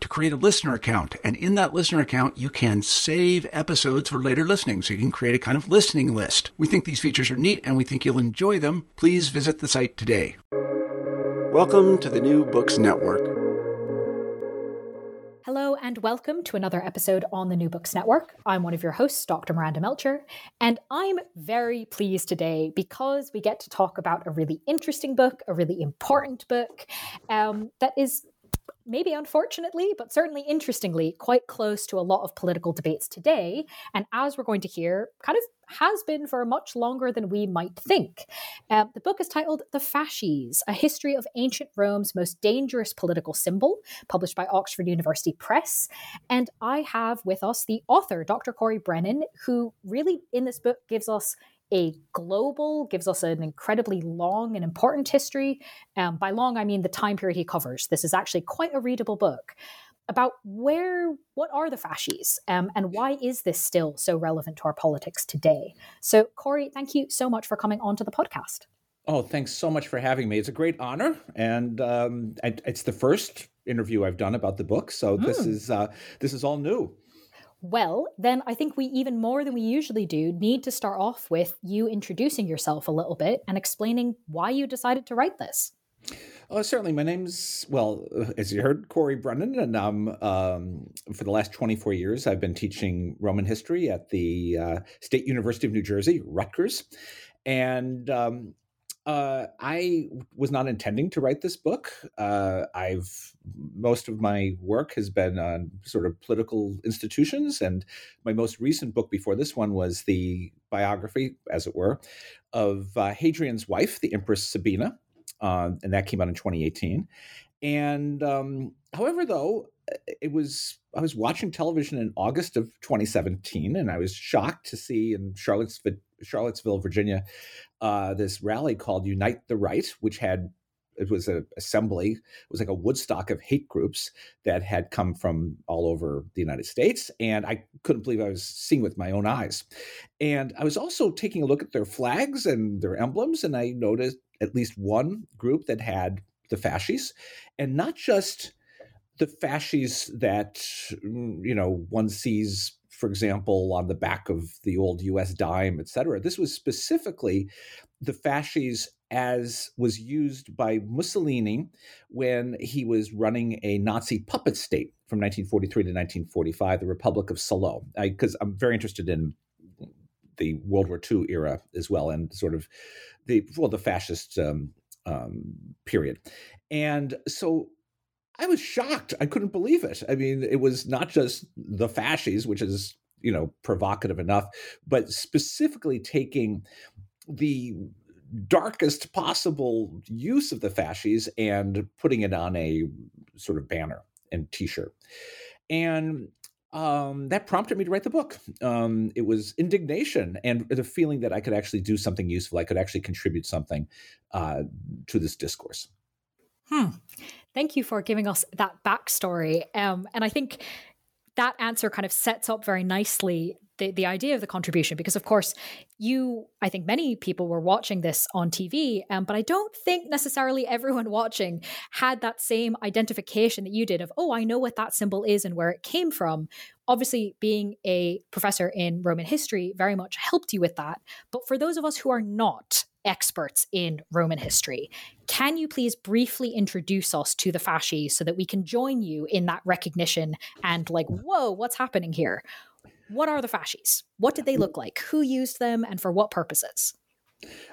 to create a listener account. And in that listener account, you can save episodes for later listening. So you can create a kind of listening list. We think these features are neat and we think you'll enjoy them. Please visit the site today. Welcome to the New Books Network. Hello, and welcome to another episode on the New Books Network. I'm one of your hosts, Dr. Miranda Melcher, and I'm very pleased today because we get to talk about a really interesting book, a really important book um, that is maybe unfortunately, but certainly interestingly, quite close to a lot of political debates today. And as we're going to hear, kind of has been for much longer than we might think. Uh, the book is titled The Fasces A History of Ancient Rome's Most Dangerous Political Symbol, published by Oxford University Press. And I have with us the author, Dr. Corey Brennan, who really in this book gives us a global, gives us an incredibly long and important history. Um, by long, I mean the time period he covers. This is actually quite a readable book about where, what are the fasces, um, and why is this still so relevant to our politics today? So, Corey, thank you so much for coming onto the podcast. Oh, thanks so much for having me. It's a great honor, and um, it's the first interview I've done about the book, so mm. this hmm. is uh, this is all new. Well, then I think we even more than we usually do need to start off with you introducing yourself a little bit and explaining why you decided to write this. Oh, certainly. My name's, well, as you heard, Corey Brennan, and um, um, for the last 24 years, I've been teaching Roman history at the uh, State University of New Jersey, Rutgers. And um, uh, I was not intending to write this book. Uh, I've most of my work has been on sort of political institutions, and my most recent book before this one was the biography, as it were, of uh, Hadrian's wife, the Empress Sabina, uh, and that came out in 2018. And um, however, though, it was I was watching television in August of 2017, and I was shocked to see in Charlottesville, Charlottesville, Virginia, uh, this rally called Unite the Right, which had it was an assembly. It was like a Woodstock of hate groups that had come from all over the United States, and I couldn't believe I was seeing with my own eyes. And I was also taking a look at their flags and their emblems, and I noticed at least one group that had the fasces, and not just the fasces that mm, you know one sees for example, on the back of the old US dime, et cetera. This was specifically the fasces as was used by Mussolini when he was running a Nazi puppet state from 1943 to 1945, the Republic of Salo. Because I'm very interested in the World War II era as well, and sort of the well, the fascist um, um, period. And so I was shocked. I couldn't believe it. I mean, it was not just the fasces, which is you know provocative enough, but specifically taking the darkest possible use of the fasces and putting it on a sort of banner and T-shirt, and um, that prompted me to write the book. Um, it was indignation and the feeling that I could actually do something useful. I could actually contribute something uh, to this discourse. Hmm. Thank you for giving us that backstory. Um, and I think that answer kind of sets up very nicely the, the idea of the contribution because of course you i think many people were watching this on tv um, but i don't think necessarily everyone watching had that same identification that you did of oh i know what that symbol is and where it came from obviously being a professor in roman history very much helped you with that but for those of us who are not experts in roman history can you please briefly introduce us to the fasci so that we can join you in that recognition and like whoa what's happening here what are the fasces? What did they look like? Who used them and for what purposes?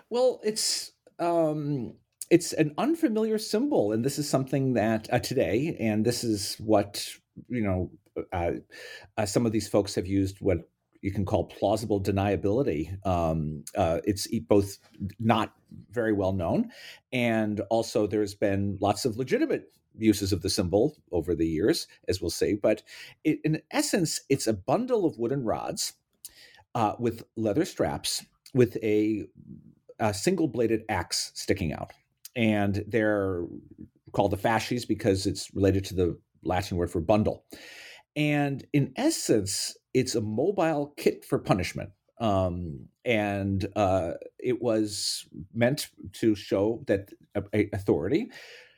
Well, it's um, it's an unfamiliar symbol, and this is something that uh, today, and this is what you know, uh, uh, some of these folks have used what you can call plausible deniability. Um, uh, it's both not very well known, and also there's been lots of legitimate uses of the symbol over the years, as we'll see. But it, in essence, it's a bundle of wooden rods uh, with leather straps with a, a single bladed axe sticking out. And they're called the fasces because it's related to the Latin word for bundle. And in essence, it's a mobile kit for punishment. Um, and uh, it was meant to show that authority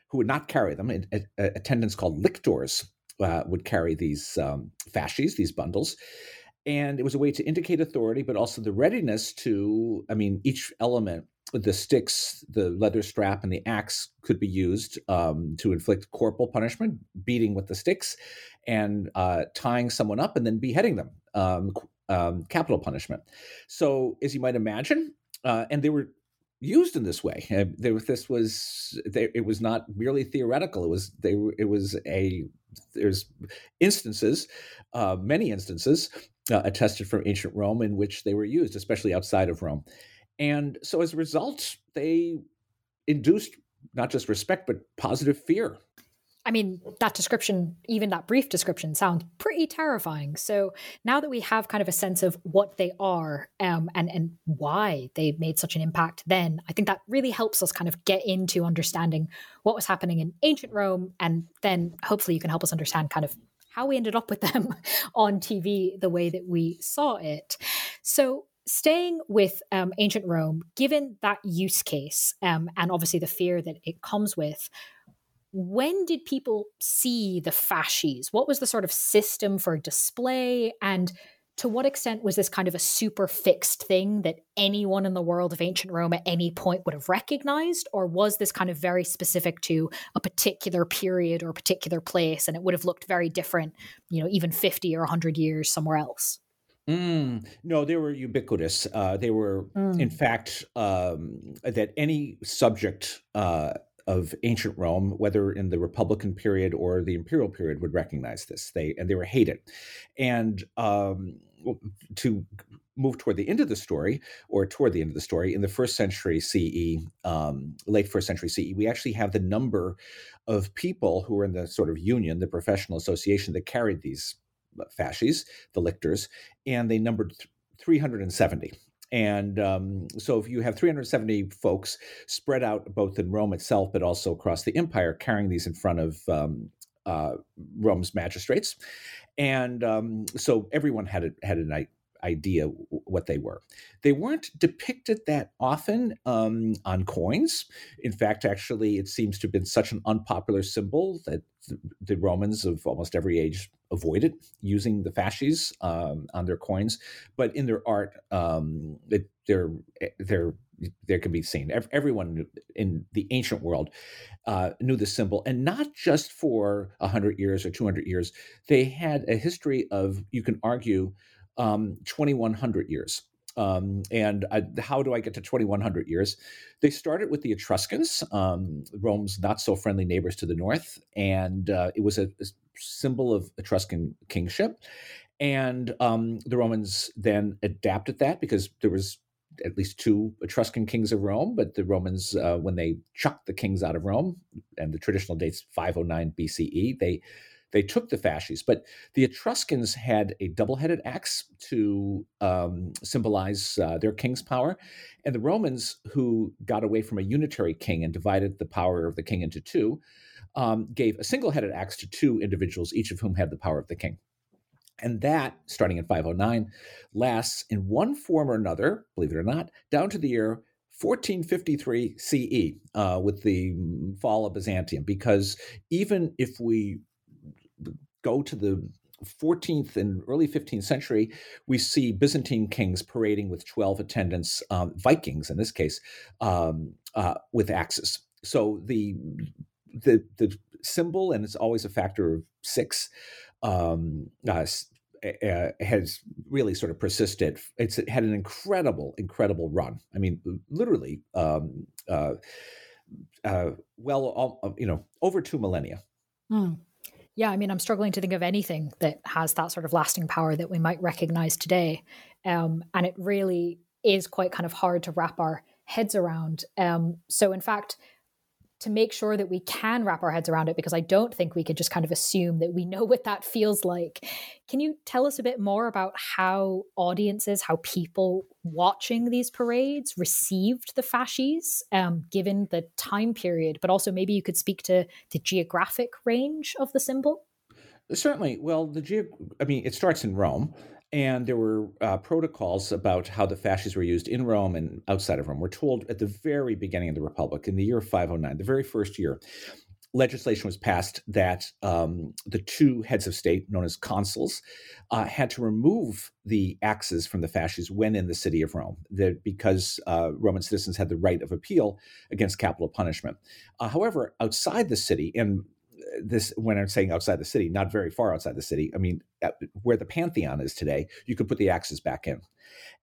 who would not carry them. attendants called lictors uh, would carry these um, fasces, these bundles. And it was a way to indicate authority, but also the readiness to, I mean, each element, the sticks, the leather strap, and the axe could be used um, to inflict corporal punishment, beating with the sticks, and uh, tying someone up and then beheading them, um, um, capital punishment. So, as you might imagine, uh, and they were used in this way. There, this was they, it was not merely theoretical. It was they it was a there's instances, uh, many instances uh, attested from ancient Rome in which they were used, especially outside of Rome, and so as a result, they induced not just respect but positive fear I mean, that description, even that brief description, sounds pretty terrifying. So now that we have kind of a sense of what they are um, and and why they made such an impact, then I think that really helps us kind of get into understanding what was happening in ancient Rome, and then hopefully you can help us understand kind of how we ended up with them on TV the way that we saw it. So staying with um, ancient Rome, given that use case um, and obviously the fear that it comes with when did people see the fasces? What was the sort of system for display? And to what extent was this kind of a super fixed thing that anyone in the world of ancient Rome at any point would have recognized? Or was this kind of very specific to a particular period or particular place and it would have looked very different, you know, even 50 or 100 years somewhere else? Mm, no, they were ubiquitous. Uh, they were, mm. in fact, um, that any subject uh, of ancient Rome, whether in the Republican period or the Imperial period, would recognize this. They and they were hated, and um, to move toward the end of the story, or toward the end of the story, in the first century CE, um, late first century CE, we actually have the number of people who were in the sort of union, the professional association that carried these fasces, the lictors, and they numbered 370. And um, so, if you have 370 folks spread out both in Rome itself, but also across the empire, carrying these in front of um, uh, Rome's magistrates, and um, so everyone had a, had an idea what they were. They weren't depicted that often um, on coins. In fact, actually, it seems to have been such an unpopular symbol that the Romans of almost every age avoided using the fasces um, on their coins, but in their art, um, it, they're they're there can be seen. Everyone in the ancient world uh, knew the symbol, and not just for hundred years or two hundred years. They had a history of, you can argue, um, twenty one hundred years. Um, and uh, how do I get to 2100 years? They started with the Etruscans, um, Rome's not so friendly neighbors to the north, and uh, it was a, symbol of Etruscan kingship. And um, the Romans then adapted that because there was at least two Etruscan kings of Rome, but the Romans, uh, when they chucked the kings out of Rome, and the traditional dates 509 BCE, they they took the fasces, but the Etruscans had a double-headed axe to um, symbolize uh, their king's power, and the Romans, who got away from a unitary king and divided the power of the king into two, um, gave a single-headed axe to two individuals, each of whom had the power of the king. And that, starting in 509, lasts in one form or another, believe it or not, down to the year 1453 CE uh, with the fall of Byzantium. Because even if we go to the 14th and early 15th century, we see Byzantine kings parading with 12 attendants, um, Vikings in this case, um, uh, with axes. So the the the symbol, and it's always a factor of six, um, uh, uh, has really sort of persisted. It's it had an incredible, incredible run. I mean, literally, um, uh, uh, well, all, you know, over two millennia. Mm. Yeah, I mean, I'm struggling to think of anything that has that sort of lasting power that we might recognize today, um, and it really is quite kind of hard to wrap our heads around. Um, so, in fact, to make sure that we can wrap our heads around it because I don't think we could just kind of assume that we know what that feels like. Can you tell us a bit more about how audiences, how people watching these parades received the fasces, um, given the time period, but also maybe you could speak to the geographic range of the symbol? Certainly. Well, the ge- I mean, it starts in Rome, and there were uh, protocols about how the fasces were used in Rome and outside of Rome. We're told at the very beginning of the Republic, in the year 509, the very first year, legislation was passed that um, the two heads of state, known as consuls, uh, had to remove the axes from the fasces when in the city of Rome, that because uh, Roman citizens had the right of appeal against capital punishment. Uh, however, outside the city, and this when I'm saying outside the city, not very far outside the city. I mean, where the Pantheon is today, you could put the axes back in,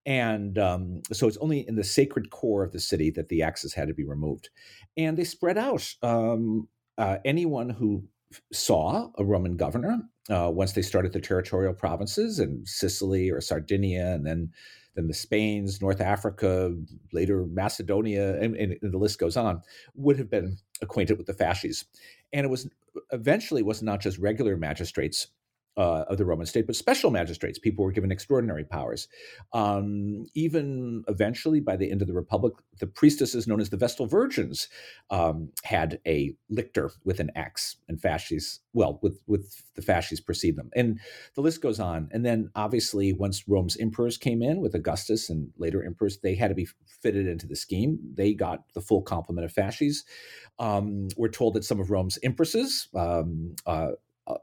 and um, so it's only in the sacred core of the city that the axes had to be removed, and they spread out. Um, uh, anyone who saw a Roman governor uh, once they started the territorial provinces in Sicily or Sardinia, and then then the Spains, North Africa, later Macedonia, and, and, the list goes on, would have been acquainted with the fasces. And it was eventually was not just regular magistrates uh, of the Roman state, but special magistrates. People were given extraordinary powers. Um, even eventually, by the end of the Republic, the priestesses known as the Vestal Virgins um, had a lictor with an axe, and fasces, well, with with the fasces precede them, and the list goes on. And then, obviously, once Rome's emperors came in with Augustus and later emperors, they had to be fitted into the scheme. They got the full complement of fasces. Um, we're told that some of Rome's empresses, um, uh,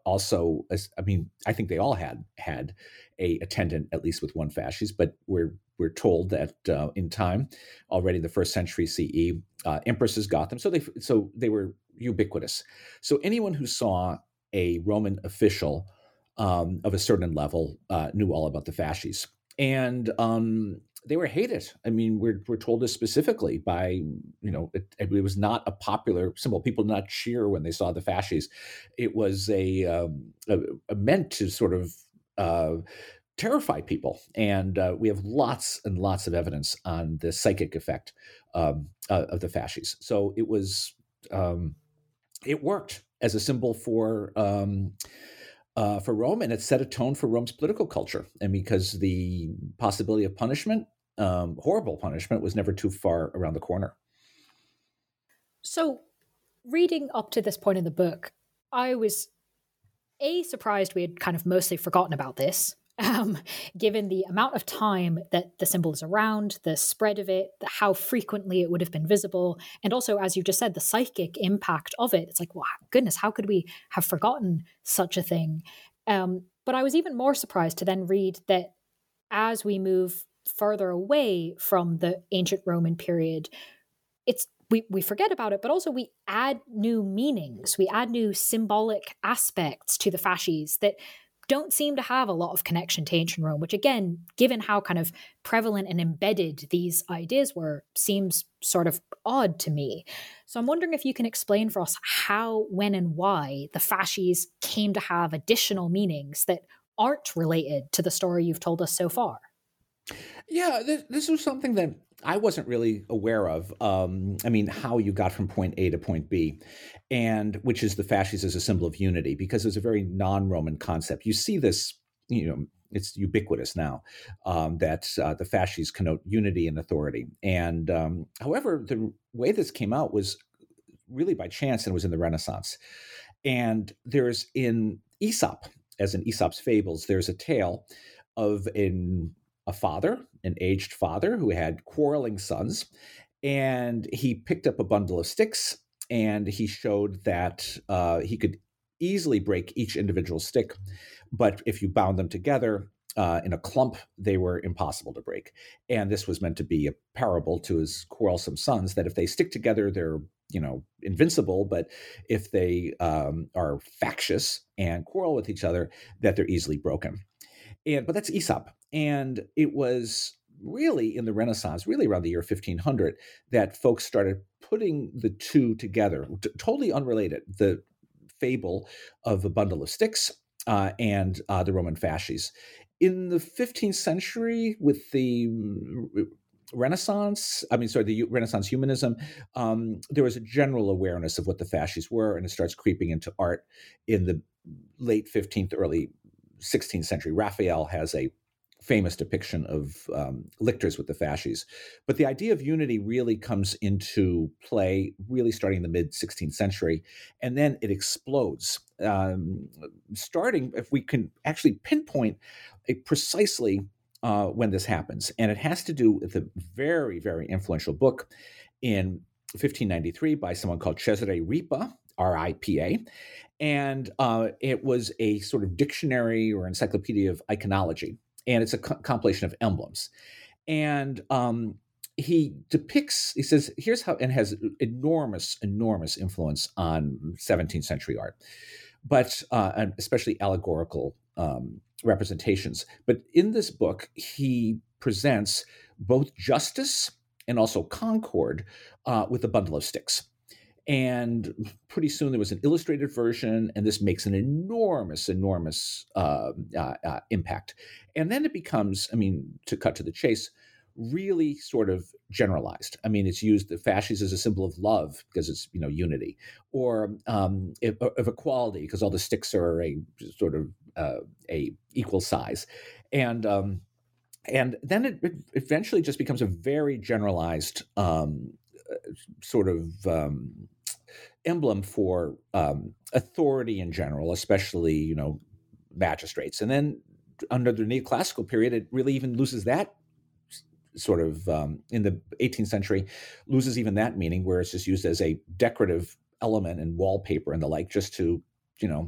also, I mean, I think they all had had a attendant at least with one fasces, but we're we're told that uh, in time, already in the first century CE, uh, empresses got them. So they so they were ubiquitous. So anyone who saw a Roman official um, of a certain level uh, knew all about the fasces. And um, they were hated. I mean, we're we're told this specifically by you know it, it was not a popular symbol. People did not cheer when they saw the fasces. It was a, um, a, a meant to sort of uh, terrify people, and uh, we have lots and lots of evidence on the psychic effect um, uh, of the fasces. So it was um, it worked as a symbol for. Uh, for Rome, and it set a tone for Rome's political culture. And because the possibility of punishment, um, horrible punishment, was never too far around the corner. So, reading up to this point in the book, I was a surprised we had kind of mostly forgotten about this um, given the amount of time that the symbol is around, the spread of it, how frequently it would have been visible, and also, as you just said, the psychic impact of it. It's like, wow, goodness, how could we have forgotten such a thing? Um, but I was even more surprised to then read that as we move further away from the ancient Roman period, it's we, we forget about it, but also we add new meanings. We add new symbolic aspects to the fasces that don't seem to have a lot of connection to ancient Rome, which again, given how kind of prevalent and embedded these ideas were, seems sort of odd to me. So I'm wondering if you can explain for us how, when, and why the fasces came to have additional meanings that aren't related to the story you've told us so far. Yeah, this, this was something that I wasn't really aware of. Um, I mean, how you got from point A to point B, and which is the fasces as a symbol of unity, because it's a very non-Roman concept. You see this, you know, it's ubiquitous now um, that uh, the fasces connote unity and authority. And um, however, the way this came out was really by chance, and was in the Renaissance. And there's in Aesop, as in Aesop's fables, there's a tale of an, a father, an aged father who had quarreling sons, and he picked up a bundle of sticks and he showed that uh, he could easily break each individual stick, but if you bound them together, uh, in a clump, they were impossible to break. And this was meant to be a parable to his quarrelsome sons that if they stick together, they're you know invincible but if they um, are factious and quarrel with each other that they're easily broken and but that's aesop and it was really in the renaissance really around the year 1500 that folks started putting the two together t- totally unrelated the fable of a bundle of sticks uh, and uh, the roman fasces in the 15th century with the Renaissance, I mean, sorry, the Renaissance humanism, um, there was a general awareness of what the fasces were, and it starts creeping into art in the late 15th, early 16th century. Raphael has a famous depiction of um, lictors with the fasces. But the idea of unity really comes into play, really starting in the mid 16th century, and then it explodes. Um, starting, if we can actually pinpoint precisely uh, when this happens. And it has to do with a very, very influential book in 1593 by someone called Cesare Ripa, R I P A. And uh, it was a sort of dictionary or encyclopedia of iconology. And it's a co- compilation of emblems. And um, he depicts, he says, here's how, and has enormous, enormous influence on 17th century art, but uh, especially allegorical um, representations. But in this book, he presents both justice and also concord uh, with a bundle of sticks. And pretty soon there was an illustrated version, and this makes an enormous, enormous uh, uh, uh impact. And then it becomes, I mean, to cut to the chase, really sort of generalized. I mean, it's used the fasces as a symbol of love because it's you know unity, or um, of equality because all the sticks are a sort of uh, a equal size, and um, and then it, it, eventually just becomes a very generalized um, uh, sort of um, emblem for um, authority in general, especially you know magistrates, and then under the neoclassical period, it really even loses that sort of um, in the 18th century loses even that meaning where it's just used as a decorative element in wallpaper and the like just to you know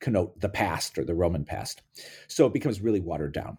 connote the past or the roman past. So it becomes really watered down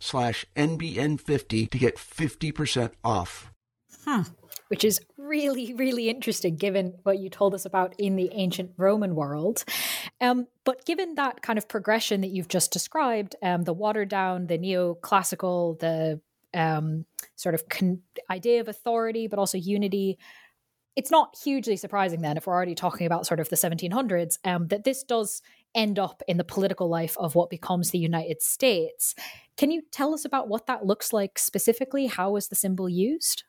slash NBN50 to get 50% off. Huh. Which is really, really interesting given what you told us about in the ancient Roman world. Um, but given that kind of progression that you've just described, um, the watered down, the neoclassical, the um, sort of con- idea of authority, but also unity, it's not hugely surprising then, if we're already talking about sort of the 1700s, um, that this does end up in the political life of what becomes the United States. Can you tell us about what that looks like specifically? How is the symbol used?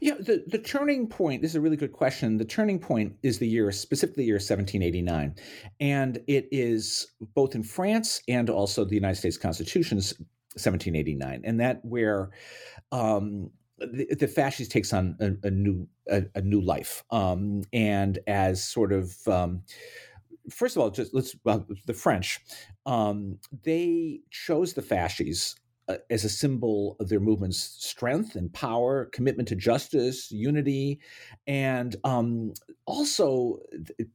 Yeah, the, the turning point, this is a really good question. The turning point is the year, specifically the year 1789. And it is both in France and also the United States Constitution's 1789. And that where um, the, the fasces takes on a, a new a, a, new life. Um, and as sort of um, first of all, just let's well, the French, um, they chose the fasces uh, as a symbol of their movement's strength and power, commitment to justice, unity, and um, also th-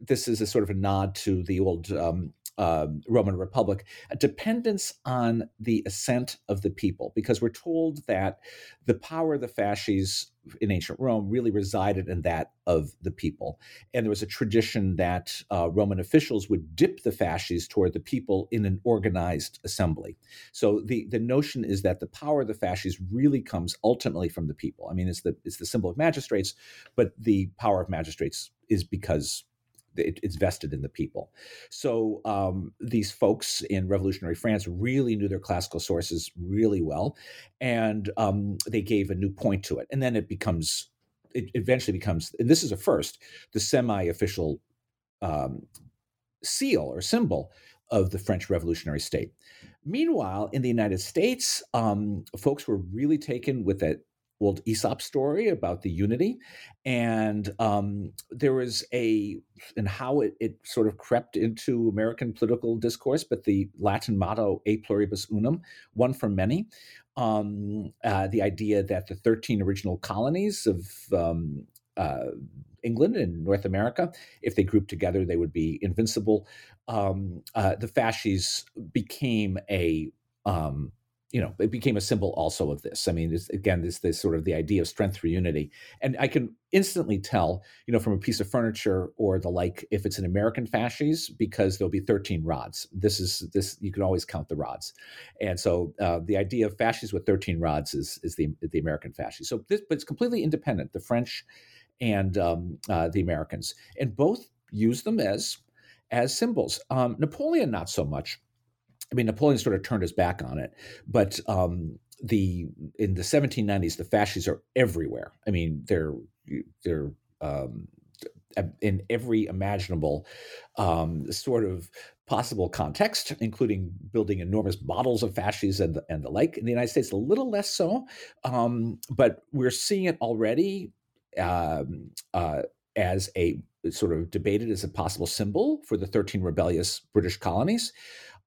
this is a sort of a nod to the old um, um, Roman Republic, a dependence on the assent of the people, because we're told that the power of the fasces in ancient Rome really resided in that of the people. And there was a tradition that uh, Roman officials would dip the fasces toward the people in an organized assembly. So the, the notion is that the power of the fasces really comes ultimately from the people. I mean, it's the, it's the symbol of magistrates, but the power of magistrates is because it, it's vested in the people. So um, these folks in revolutionary France really knew their classical sources really well, and um, they gave a new point to it. And then it becomes, it eventually becomes, and this is a first, the semi-official um, seal or symbol of the French Revolutionary State. Meanwhile, in the United States, um, folks were really taken with that old Aesop story about the unity, and um, there was a and how it, it sort of crept into American political discourse. But the Latin motto "A pluribus unum," one for many, um, uh, the idea that the thirteen original colonies of um, uh, England and North America, if they grouped together, they would be invincible. Um, uh, the fasces became a um, you know, it became a symbol also of this. I mean, again, this this sort of the idea of strength for unity, and I can instantly tell, you know, from a piece of furniture or the like, if it's an American fasces, because there'll be thirteen rods. This is this you can always count the rods, and so uh, the idea of fasces with thirteen rods is is the the American fasces. So this, but it's completely independent. The French and um, uh, the Americans, and both use them as as symbols. Um, Napoleon, not so much I mean, Napoleon sort of turned his back on it, but um, the in the 1790s, the fasces are everywhere. I mean, they're they're um, in every imaginable um, sort of possible context, including building enormous models of fasces and the, and the like. In the United States, a little less so, um, but we're seeing it already um, uh, as a sort of debated as a possible symbol for the 13 rebellious British colonies.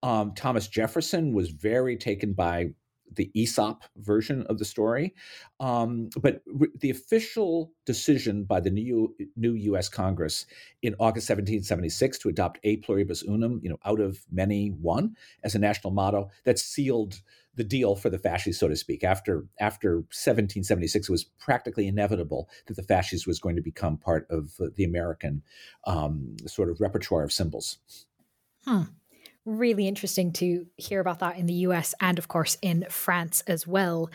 Um, Thomas Jefferson was very taken by the Aesop version of the story. Um, but re- the official decision by the new, new U.S. Congress in August 1776 to adopt a pluribus unum, you know, out of many one, as a national motto, that sealed the deal for the fasces, so to speak. After after 1776, it was practically inevitable that the fasces was going to become part of the American um, sort of repertoire of symbols. Hmm really interesting to hear about that in the US and, of course, in France as well.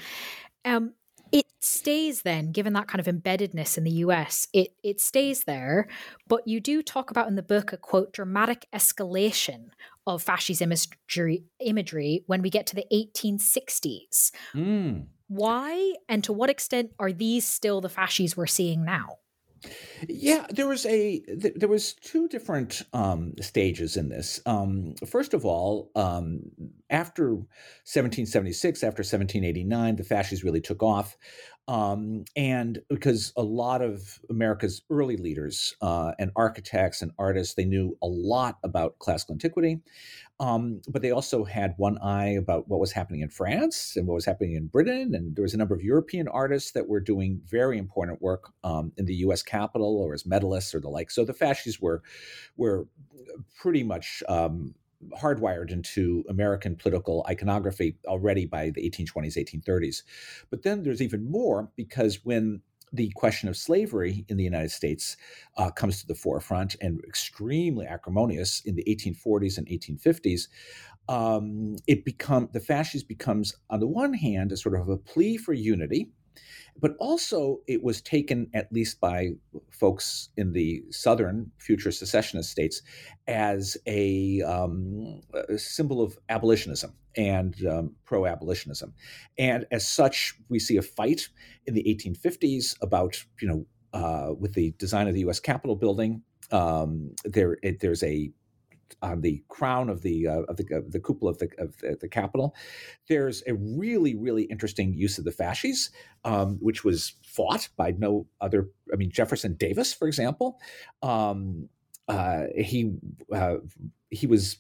Um, it stays then, given that kind of embeddedness in the US, it it stays there. But you do talk about in the book a quote dramatic escalation of fasces imagery imagery when we get to the 1860s. Mm. Why and to what extent are these still the fasces we're seeing now? Yeah, there was a there was two different um, stages in this. Um, first of all, um, after 1776, after 1789, the fasces really took off. Um, and because a lot of America's early leaders uh, and architects and artists, they knew a lot about classical antiquity, um, but they also had one eye about what was happening in France and what was happening in Britain. And there was a number of European artists that were doing very important work um, in the U.S. Capitol or as medalists or the like. So the fasces were were pretty much um, hardwired into American political iconography already by the 1820s, 1830s. But then there's even more because when the question of slavery in the United States uh, comes to the forefront and extremely acrimonious in the 1840s and 1850s. Um, it become the fasces becomes on the one hand a sort of a plea for unity, but also it was taken at least by folks in the southern future secessionist states as a, um, a symbol of abolitionism and um, pro-abolitionism. And as such we see a fight in the 1850s about you know uh, with the design of the us capitol building. Um, there it, there's a on the crown of the uh, of the the cupola of the of the, the, Capitol. There's a really really interesting use of the fasces, um, which was fought by no other. I mean Jefferson Davis, for example, um, uh, he uh, he was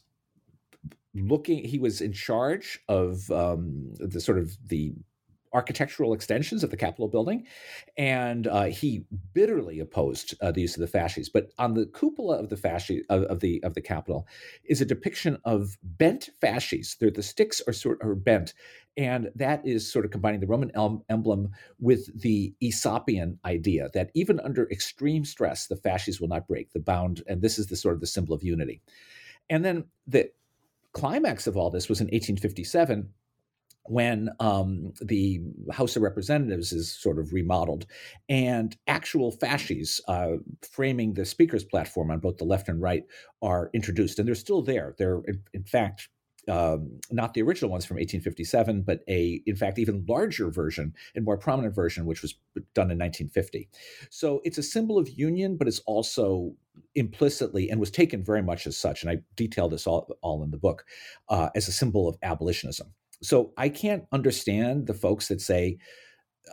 looking. He was in charge of um, the sort of the architectural extensions of the Capitol building, and uh, he bitterly opposed uh, the use of the fasces. But on the cupola of the fasci of, of, the of the Capitol is a depiction of bent fasces. They're the sticks are sort are bent, and that is sort of combining the Roman emblem with the Aesopian idea that even under extreme stress, the fasces will not break the bound, and this is the sort of the symbol of unity. And then the climax of all this was in 1857 when um, the House of Representatives is sort of remodeled, and actual fasces uh, framing the speaker's platform on both the left and right are introduced, and they're still there. They're, in, in fact, um, not the original ones from 1857, but a, in fact, even larger version and more prominent version, which was done in 1950. So it's a symbol of union, but it's also implicitly and was taken very much as such. And I detail this all, all in the book uh, as a symbol of abolitionism. So I can't understand the folks that say,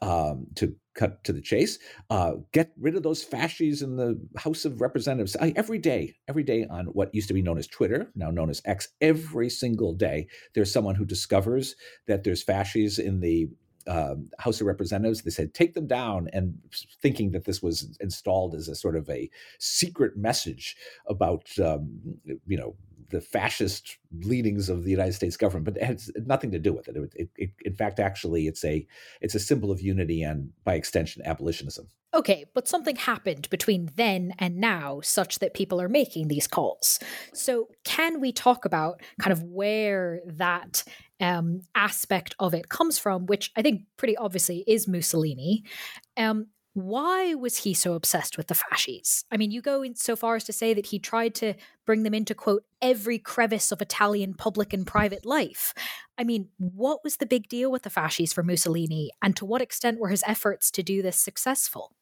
um, to cut to the chase, uh, get rid of those fasces in the House of Representatives I, every day, every day on what used to be known as Twitter, now known as X. Every single day, there's someone who discovers that there's fasces in the um, House of Representatives. They said take them down, and thinking that this was installed as a sort of a secret message about um, you know the fascist leanings of the United States government, but it has nothing to do with it. It, it. In fact, actually, it's a it's a symbol of unity and, by extension, abolitionism. Okay, but something happened between then and now, such that people are making these calls. So, can we talk about kind of where that um, aspect of it comes from, which I think pretty obviously is Mussolini, um, why was he so obsessed with the fasces? I mean, you go in so far as to say that he tried to bring them into, quote, every crevice of Italian public and private life. I mean, what was the big deal with the fasces for Mussolini, and to what extent were his efforts to do this successful?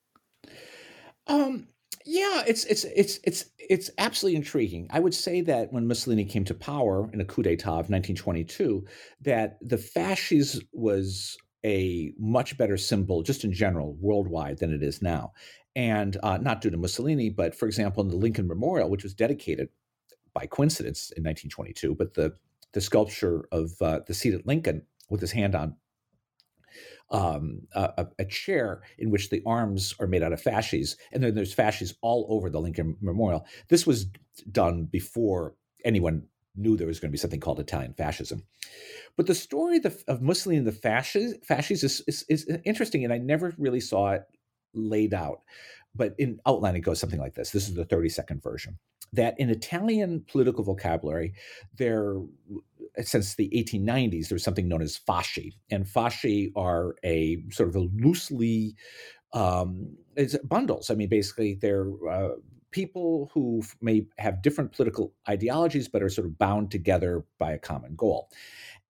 Um, yeah, it's it's it's it's it's absolutely intriguing. I would say that when Mussolini came to power in a coup d'état of 1922, that the fasces was a much better symbol, just in general, worldwide than it is now. And uh, not due to Mussolini, but for example, in the Lincoln Memorial, which was dedicated by coincidence in 1922, but the the sculpture of uh, the seated Lincoln with his hand on um, a, a, chair in which the arms are made out of fasces, and then there's fasces all over the Lincoln Memorial. This was done before anyone knew there was going to be something called Italian fascism. But the story of, of Mussolini and the fascists, fascists is, is, is, interesting, and I never really saw it laid out. But in outline, it goes something like this. This is the 30 second version. That in Italian political vocabulary, there, since the 1890s, there's something known as fasci. And fasci are a sort of a loosely um, it's bundles. I mean, basically, they're uh, people who may have different political ideologies but are sort of bound together by a common goal.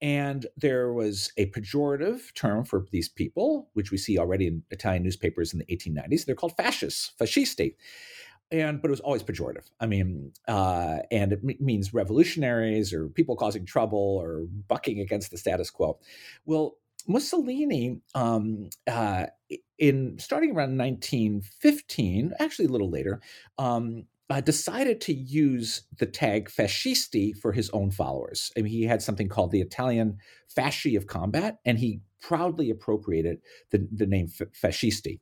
And there was a pejorative term for these people, which we see already in Italian newspapers in the 1890s. They're called fascists, fascisti. And but it was always pejorative. I mean, uh, and it m- means revolutionaries or people causing trouble or bucking against the status quo. Well, Mussolini, um, uh, in starting around 1915, actually a little later, um, uh, decided to use the tag fascisti for his own followers. I mean, he had something called the Italian fasci of combat, and he proudly appropriated the, the name fascisti.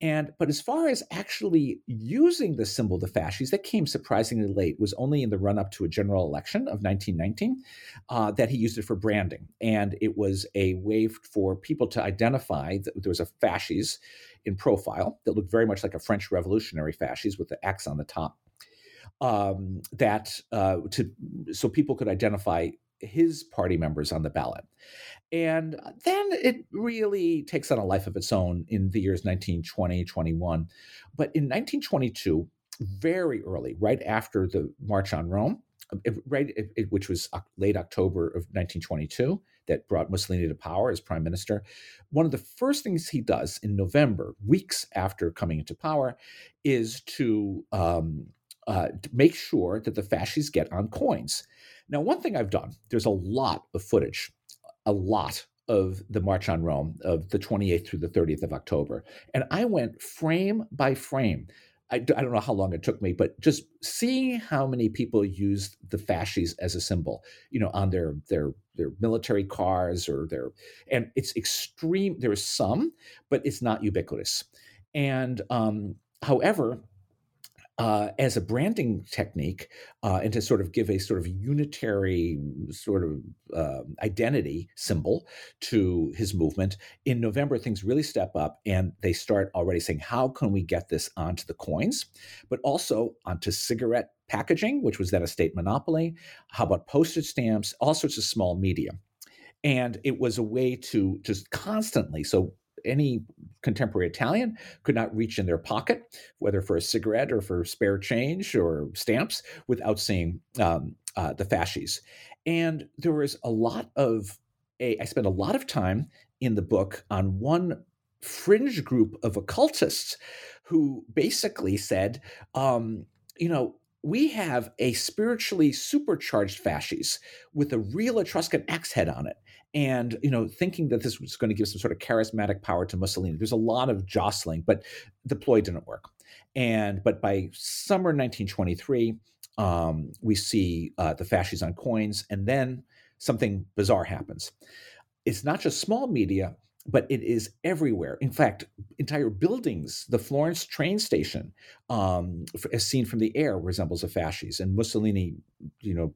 And but as far as actually using the symbol the fasces, that came surprisingly late. It was only in the run up to a general election of 1919 uh, that he used it for branding, and it was a way for people to identify that there was a fasces in profile that looked very much like a French Revolutionary fasces with the X on the top. Um, that uh, to so people could identify his party members on the ballot. And then it really takes on a life of its own in the years 1920, 21. But in 1922, very early, right after the March on Rome, right, which was late October of 1922, that brought Mussolini to power as prime minister. One of the first things he does in November, weeks after coming into power, is to um, uh, make sure that the fasces get on coins. Now, one thing I've done, there's a lot of footage, a lot of the March on Rome of the 28th through the 30th of October. And I went frame by frame I, I don't know how long it took me, but just seeing how many people used the fasces as a symbol, you know, on their their their military cars or their, and it's extreme. There is some, but it's not ubiquitous. And um, however, uh, as a branding technique uh, and to sort of give a sort of unitary sort of uh, identity symbol to his movement. In November, things really step up and they start already saying, how can we get this onto the coins, but also onto cigarette packaging, which was then a state monopoly? How about postage stamps, all sorts of small media? And it was a way to just constantly, so any contemporary Italian could not reach in their pocket, whether for a cigarette or for spare change or stamps, without seeing um, uh, the fasces. And there was a lot of a, I spent a lot of time in the book on one fringe group of occultists who basically said, um, you know, we have a spiritually supercharged fasces with a real Etruscan axe head on it and you know thinking that this was going to give some sort of charismatic power to mussolini there's a lot of jostling but the ploy didn't work and but by summer 1923 um, we see uh, the fasces on coins and then something bizarre happens it's not just small media but it is everywhere. In fact, entire buildings, the Florence train station, um, as seen from the air, resembles a fasces, and Mussolini, you know,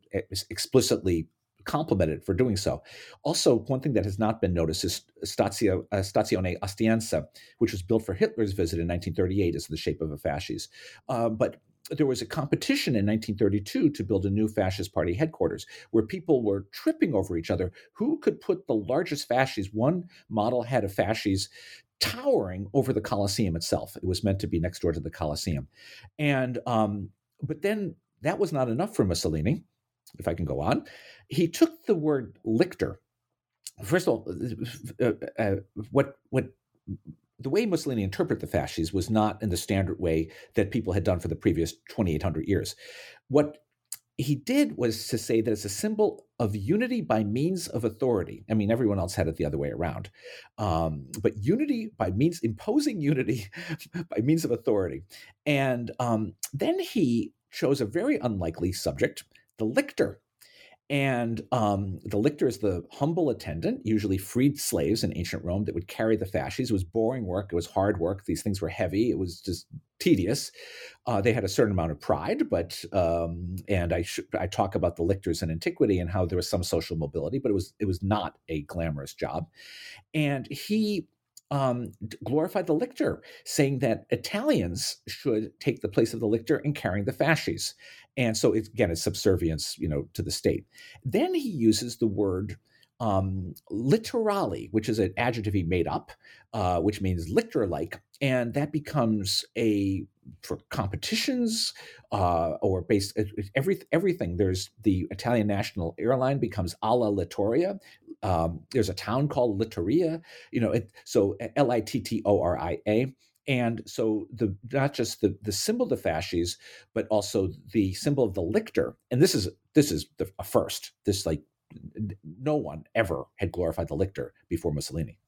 explicitly complimented for doing so. Also, one thing that has not been noticed is Stazio, uh, Stazione Ostiense, which was built for Hitler's visit in 1938 as the shape of a fasces. Uh, but there was a competition in 1932 to build a new fascist party headquarters where people were tripping over each other. Who could put the largest fasces? One model had a fasces towering over the Colosseum itself. It was meant to be next door to the Colosseum. And, um, but then that was not enough for Mussolini if I can go on, he took the word lictor. First of all, uh, uh, what what the way Mussolini interpreted the fasces was not in the standard way that people had done for the previous 2,800 years. What he did was to say that it's a symbol of unity by means of authority. I mean, everyone else had it the other way around. Um, but unity by means, imposing unity by means of authority. And um, then he chose a very unlikely subject, the lictor. And um, the lictor is the humble attendant, usually freed slaves in ancient Rome that would carry the fasces. It was boring work. It was hard work. These things were heavy. It was just tedious. Uh, they had a certain amount of pride, but um, and I sh- I talk about the lictors in antiquity and how there was some social mobility, but it was it was not a glamorous job. And he um, glorified the lictor, saying that Italians should take the place of the lictor in carrying the fasces. And so, again, it's subservience, you know, to the state. Then he uses the word um, Littoriali, which is an adjective he made up, uh, which means lictor-like, and that becomes a for competitions uh, or based every everything. There's the Italian national airline becomes Ala Littoria. Um, there's a town called Littoria. You know, it, so L I T T O R I A. And so the not just the the symbol of the fasces, but also the symbol of the lictor. And this is this is the, a first. This like no one ever had glorified the lictor before Mussolini.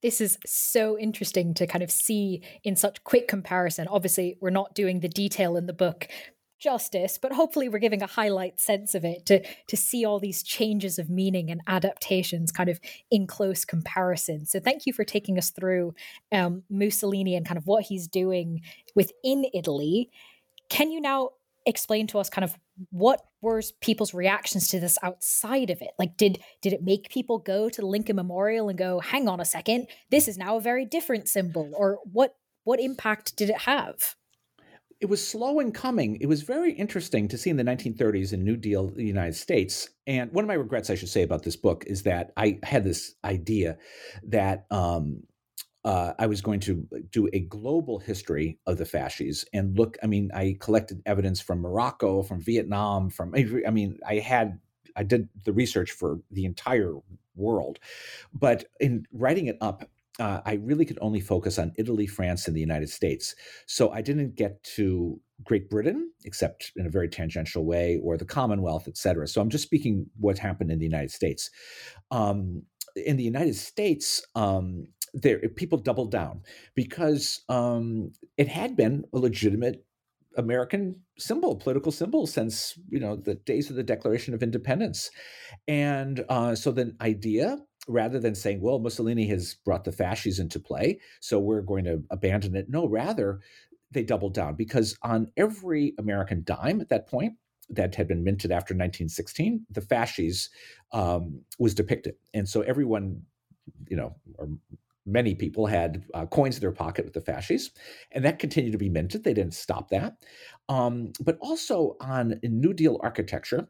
This is so interesting to kind of see in such quick comparison. Obviously, we're not doing the detail in the book justice, but hopefully we're giving a highlight sense of it to to see all these changes of meaning and adaptations kind of in close comparison. So thank you for taking us through um, Mussolini and kind of what he's doing within Italy. Can you now explain to us kind of what were people's reactions to this outside of it like did did it make people go to the lincoln memorial and go hang on a second this is now a very different symbol or what what impact did it have it was slow in coming. It was very interesting to see in the 1930s in New Deal the United States. And one of my regrets, I should say, about this book is that I had this idea that um, uh, I was going to do a global history of the fasces and look. I mean, I collected evidence from Morocco, from Vietnam, from I mean, I had I did the research for the entire world, but in writing it up, uh, I really could only focus on Italy, France, and the United States. So I didn't get to Great Britain, except in a very tangential way, or the Commonwealth, et cetera. So I'm just speaking what happened in the United States. Um, in the United States, um, there people doubled down because um, it had been a legitimate American symbol, political symbol since you know the days of the Declaration of Independence, and uh, so the idea, rather than saying, "Well, Mussolini has brought the fasces into play, so we're going to abandon it," no, rather they doubled down because on every American dime at that point that had been minted after 1916, the fasces um, was depicted, and so everyone, you know, or many people had uh, coins in their pocket with the fasces, and that continued to be minted. They didn't stop that. Um, but also on New Deal architecture,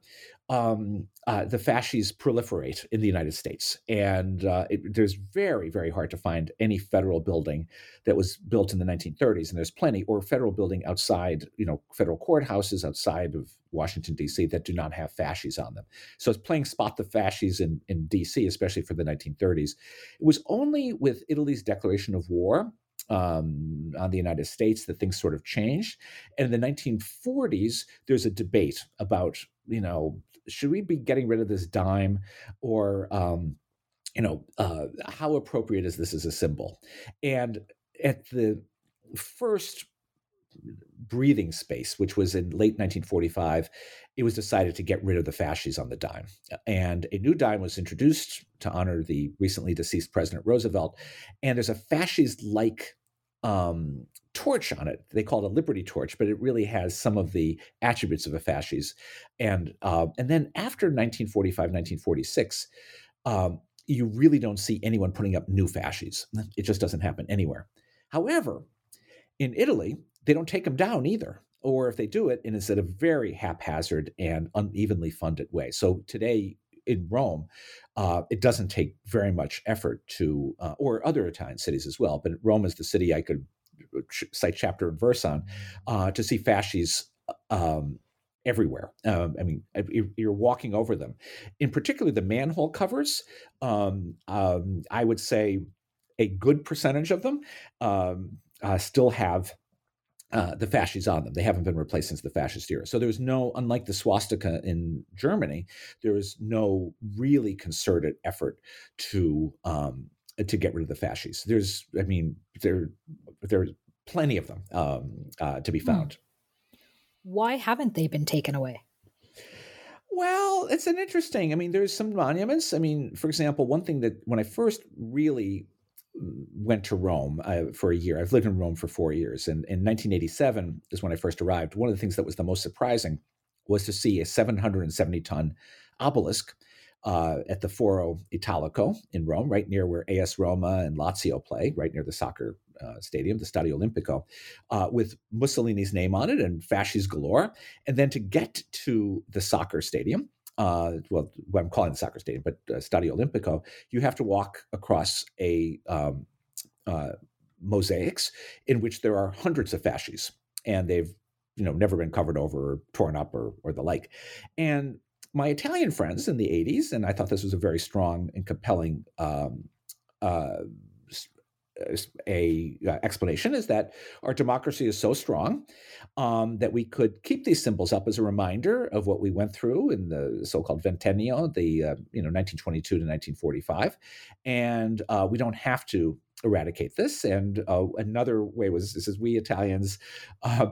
um, uh, the fasces proliferate in the United States, and uh, it, there's very, very hard to find any federal building that was built in the 1930s, and there's plenty, or federal building outside, you know, federal courthouses outside of Washington D.C. that do not have fasces on them. So it's playing spot the fasces in in D.C., especially for the 1930s. It was only with Italy's declaration of war um, on the United States that things sort of changed. And in the 1940s, there's a debate about, you know, should we be getting rid of this dime or, um, you know, uh, how appropriate is this as a symbol? And at the first breathing space, which was in late 1945, it was decided to get rid of the fasces on the dime. And a new dime was introduced to honor the recently deceased President Roosevelt. And there's a fasces like um, torch on it. They call it a Liberty torch, but it really has some of the attributes of a fasces. And uh, and then after 1945, 1946, um, you really don't see anyone putting up new fasces. It just doesn't happen anywhere. However, in Italy, they don't take them down either. Or if they do it, it's in a very haphazard and unevenly funded way. So today in Rome, uh, it doesn't take very much effort to, uh, or other Italian cities as well, but Rome is the city I could cite chapter and verse on, uh, to see fasces um, everywhere. Um, I mean, you're walking over them. In particular, the manhole covers, um, um, I would say a good percentage of them um, uh, still have uh, the fasces on them. They haven't been replaced since the fascist era. So there's no, unlike the swastika in Germany, there is no really concerted effort to um, to get rid of the fasces. There's, I mean, there there's plenty of them um, uh, to be hmm. found. Why haven't they been taken away? Well, it's an interesting. I mean, there's some monuments. I mean, for example, one thing that when I first really went to Rome uh, for a year. I've lived in Rome for four years. And in 1987 is when I first arrived. One of the things that was the most surprising was to see a 770 ton obelisk uh, at the Foro Italico in Rome, right near where AS Roma and Lazio play, right near the soccer uh, stadium, the Stadio Olimpico, uh, with Mussolini's name on it and fasces galore. And then to get to the soccer stadium, uh, well, I'm calling the soccer stadium, but uh, Stadio Olimpico, you have to walk across a um, uh, mosaics in which there are hundreds of fasces, and they've you know never been covered over or torn up or or the like. And my Italian friends in the 80s, and I thought this was a very strong and compelling um, uh, a uh, explanation is that our democracy is so strong um, that we could keep these symbols up as a reminder of what we went through in the so-called ventennio, the uh, you know 1922 to 1945, and uh, we don't have to eradicate this. And uh, another way was this is we Italians, uh,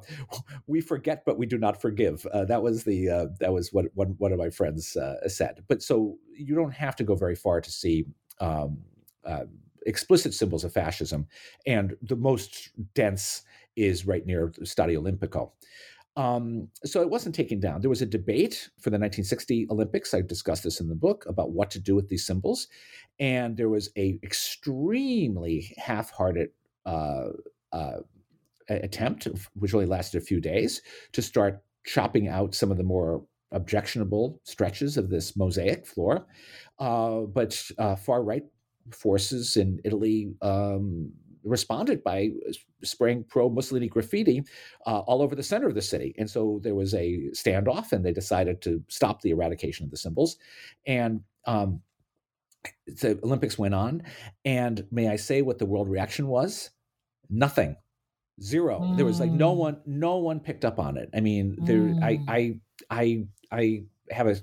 we forget but we do not forgive. Uh, that was the uh, that was what one one of my friends uh, said. But so you don't have to go very far to see. Um, uh, explicit symbols of fascism, and the most dense is right near Stadio Olimpico. Um, so it wasn't taken down. There was a debate for the 1960 Olympics. I discussed this in the book about what to do with these symbols, and there was a extremely half-hearted uh, uh, attempt, which only lasted a few days, to start chopping out some of the more objectionable stretches of this mosaic floor. Uh, but uh, far right forces in Italy um, responded by spraying pro Mussolini graffiti uh, all over the center of the city. And so there was a standoff, and they decided to stop the eradication of the symbols. And um, the Olympics went on. And may I say what the world reaction was? Nothing. Zero. Mm. There was like no mm. one, no one picked up on it. I mean, there, mm. I, I, I, I have a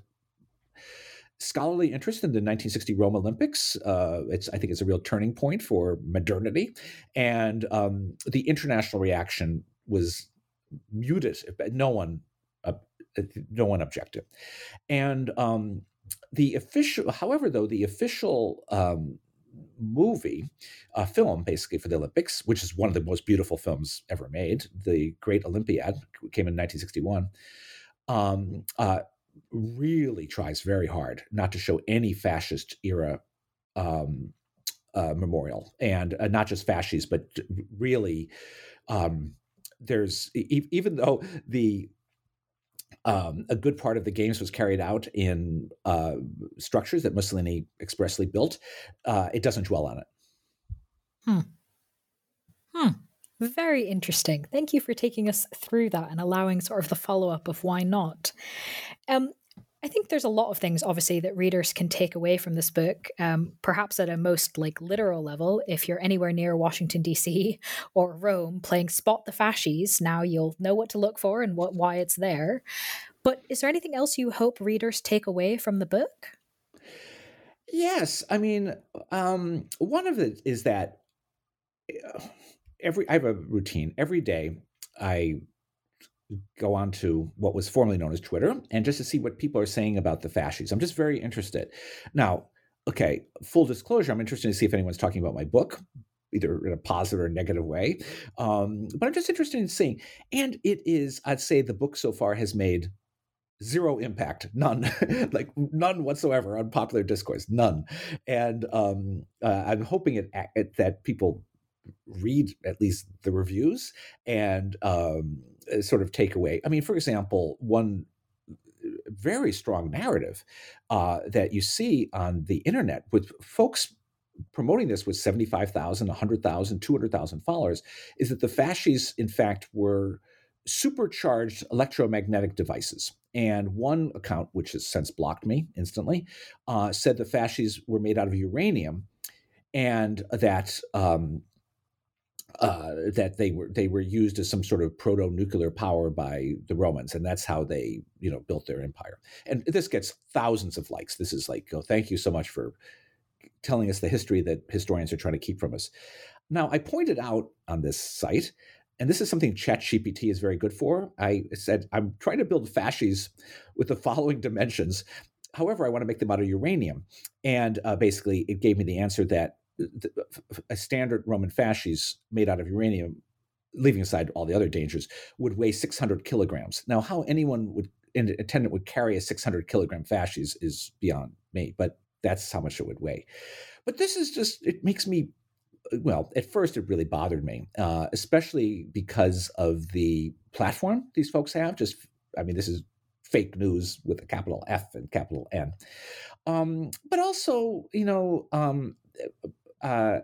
scholarly interest in the 1960 Rome Olympics. Uh, it's I think it's a real turning point for modernity, and um, the international reaction was muted. No one, uh, no one objected, and um, the official. However, though the official um, movie, a film basically for the Olympics, which is one of the most beautiful films ever made, The Great Olympiad, came in 1961. Um, uh, really tries very hard not to show any fascist era um, uh, memorial, and uh, not just fascists, but really, um, there's e- even though the um, a good part of the games was carried out in uh, structures that Mussolini expressly built. Uh, it doesn't dwell on it. Hmm. Very interesting. Thank you for taking us through that and allowing sort of the follow up of why not. Um, I think there's a lot of things, obviously, that readers can take away from this book. Um, perhaps at a most like literal level, if you're anywhere near Washington D.C. or Rome playing Spot the Fasces, now you'll know what to look for and what why it's there. But is there anything else you hope readers take away from the book? Yes, I mean, um, one of it is that every I have a routine every day. I go on to what was formerly known as Twitter and just to see what people are saying about the fasces. I'm just very interested. Now, okay, full disclosure, I'm interested to see if anyone's talking about my book, either in a positive or negative way. Um, but I'm just interested in seeing. And it is, I'd say the book so far has made zero impact none like none whatsoever on popular discourse none and um, uh, i'm hoping it, it, that people read at least the reviews and um, uh, sort of takeaway. I mean, for example, one uh, very strong narrative uh, that you see on the internet with folks promoting this with 75,000, 100,000, 200,000 followers is that the fasces, in fact, were supercharged electromagnetic devices. And one account, which has since blocked me instantly, uh, said the fasces were made out of uranium and that um, uh, that they were they were used as some sort of proto nuclear power by the Romans, and that's how they you know built their empire. And this gets thousands of likes. This is like, oh, thank you so much for telling us the history that historians are trying to keep from us. Now, I pointed out on this site, and this is something ChatGPT is very good for. I said I'm trying to build fasces with the following dimensions. However, I want to make them out of uranium, and uh, basically, it gave me the answer that a standard Roman fasces made out of uranium, leaving aside all the other dangers, would weigh 600 kilograms. Now, how anyone would, an attendant would carry a 600 kilogram fasces is beyond me, but that's how much it would weigh. But this is just, it makes me, well, at first it really bothered me, uh, especially because of the platform these folks have. Just, I mean, this is fake news with a capital F and capital N. Um, but also, you know, um, uh,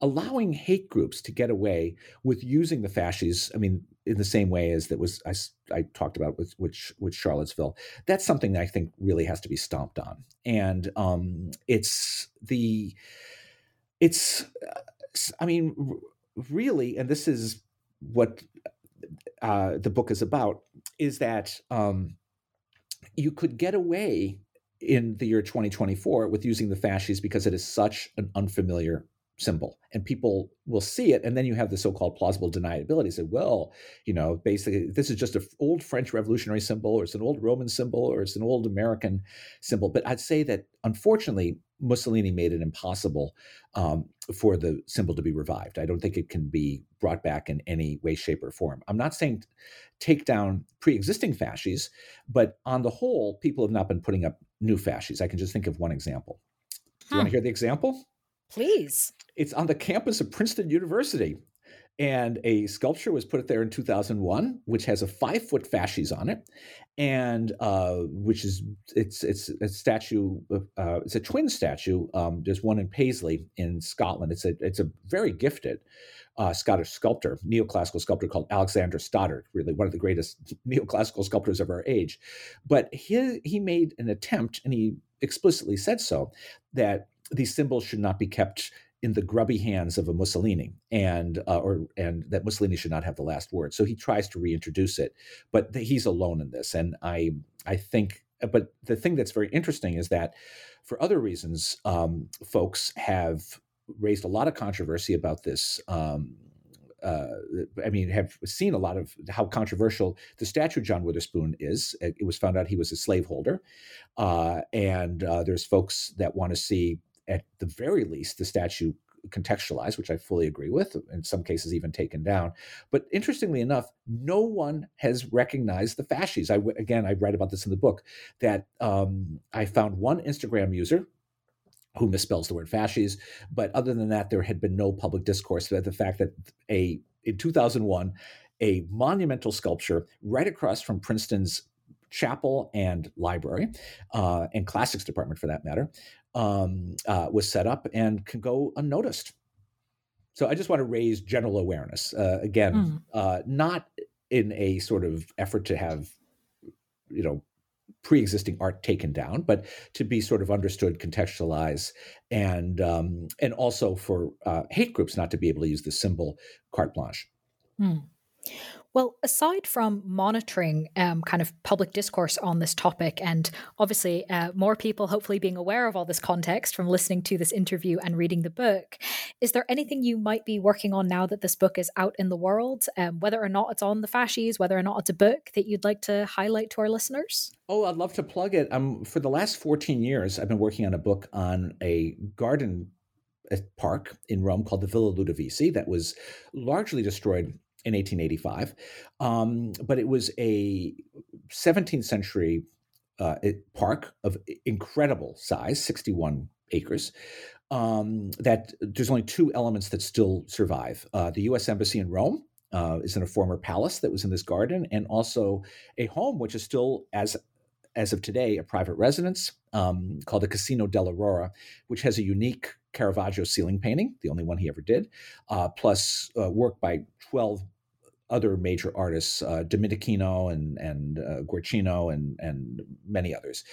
allowing hate groups to get away with using the fasces. I mean, in the same way as that was I, I talked about with, with with Charlottesville. That's something that I think really has to be stomped on, and um, it's the it's I mean really, and this is what uh, the book is about, is that um, you could get away in the year 2024 with using the fasces because it is such an unfamiliar symbol. And people will see it and then you have the so-called plausible deniability. Say well you know basically this is just an old french revolutionary symbol or it's an old roman symbol or it's an old american symbol. But i'd say that unfortunately mussolini made it impossible um, for the symbol to be revived. I don't think it can be brought back in any way shape or form. I'm not saying take down pre-existing fasces but on the whole people have not been putting up new fasces i can just think of one example do you want to hear the example Please. It's on the campus of Princeton University. And a sculpture was put there in 2001, which has a five foot fasces on it, and uh, which is it's it's a statue. Uh, it's a twin statue. Um, there's one in Paisley in Scotland. It's a it's a very gifted uh, Scottish sculptor, neoclassical sculptor called Alexander Stoddart, really one of the greatest neoclassical sculptors of our age. But he he made an attempt, and he explicitly said so, that these symbols should not be kept in the grubby hands of a Mussolini, and uh, or and that Mussolini should not have the last word. So he tries to reintroduce it, but he's alone in this. And I I think but the thing that's very interesting is that for other reasons, um, folks have raised a lot of controversy about this. Um, uh, I mean, have seen a lot of how controversial the statue John Witherspoon is. It was found out he was a slaveholder, uh, and uh, there's folks that want to see, at the very least, the statue contextualized, which I fully agree with, in some cases even taken down. But interestingly enough, no one has recognized the fasces. I again, I write about this in the book that um, I found one Instagram user who misspells the word fasces, but other than that, there had been no public discourse about the fact that a in 2001 a monumental sculpture right across from Princeton's chapel and library uh, and classics department for that matter um, uh, was set up and can go unnoticed. So I just want to raise general awareness. Uh, again, mm. uh, not in a sort of effort to have, you know, pre-existing art taken down, but to be sort of understood, contextualized, and um, and also for uh, hate groups not to be able to use the symbol carte blanche. Mm. Well, aside from monitoring um, kind of public discourse on this topic, and obviously uh, more people hopefully being aware of all this context from listening to this interview and reading the book, is there anything you might be working on now that this book is out in the world, um, whether or not it's on the fasces, whether or not it's a book that you'd like to highlight to our listeners? Oh, I'd love to plug it. Um, for the last 14 years, I've been working on a book on a garden park in Rome called the Villa Ludovisi that was largely destroyed in 1885. Um, but it was a 17th century uh, park of incredible size, 61 acres. Um, that there's only two elements that still survive. Uh, the U.S. Embassy in Rome uh, is in a former palace that was in this garden, and also a home which is still as as of today a private residence um, called the Casino dell'Aurora, which has a unique Caravaggio ceiling painting, the only one he ever did, uh, plus uh, work by 12 other major artists, uh, Domenichino and, and uh, Guercino and, and many others.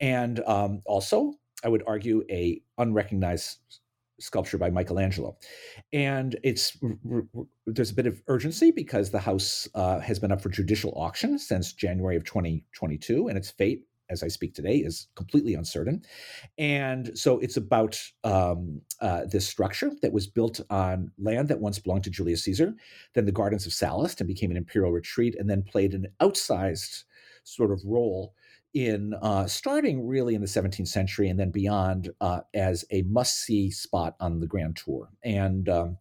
And um, also, I would argue, a unrecognized sculpture by Michelangelo. And it's there's a bit of urgency because the house uh, has been up for judicial auction since January of 2022, and its fate as I speak today, is completely uncertain. And so it's about um, uh, this structure that was built on land that once belonged to Julius Caesar, then the Gardens of Sallust, and became an imperial retreat, and then played an outsized sort of role in uh, starting really in the 17th century and then beyond uh, as a must see spot on the Grand Tour. And um,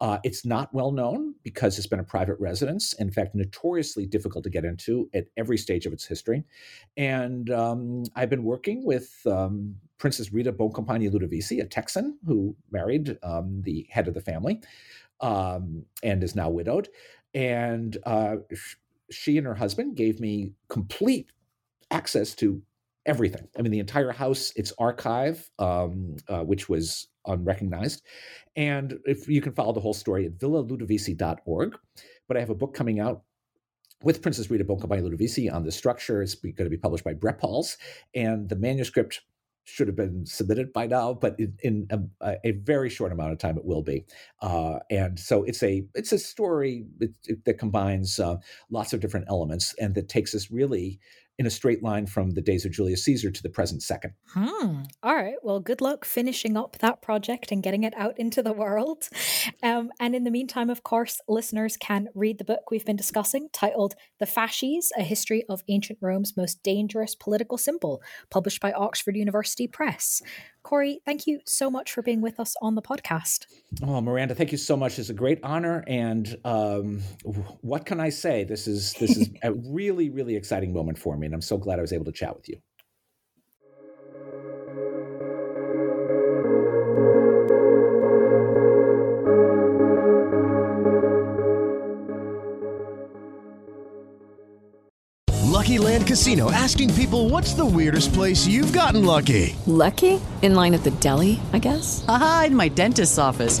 uh, it's not well known because it's been a private residence, in fact, notoriously difficult to get into at every stage of its history. And um, I've been working with um, Princess Rita Boncompagni Ludovisi, a Texan who married um, the head of the family um, and is now widowed. And uh, she and her husband gave me complete access to everything. I mean, the entire house, its archive, um, uh, which was unrecognized. And if you can follow the whole story at villaludovisi.org. But I have a book coming out with Princess Rita Boncompagni Ludovisi on the structure. It's going to be published by Brepols. And the manuscript should have been submitted by now, but in, in a, a, very short amount of time it will be. Uh, and so it's a it's a story that, that combines uh, lots of different elements and that takes us really in a straight line from the days of Julius Caesar to the present second. Hmm. All right. Well, good luck finishing up that project and getting it out into the world. Um, and in the meantime, of course, listeners can read the book we've been discussing titled The Fasces A History of Ancient Rome's Most Dangerous Political Symbol, published by Oxford University Press. Corey, thank you so much for being with us on the podcast. Oh, Miranda, thank you so much. It's a great honor, and um, what can I say? This is this is a really really exciting moment for me, and I'm so glad I was able to chat with you. Lucky Land Casino asking people what's the weirdest place you've gotten lucky? Lucky? In line at the deli, I guess? Aha, in my dentist's office.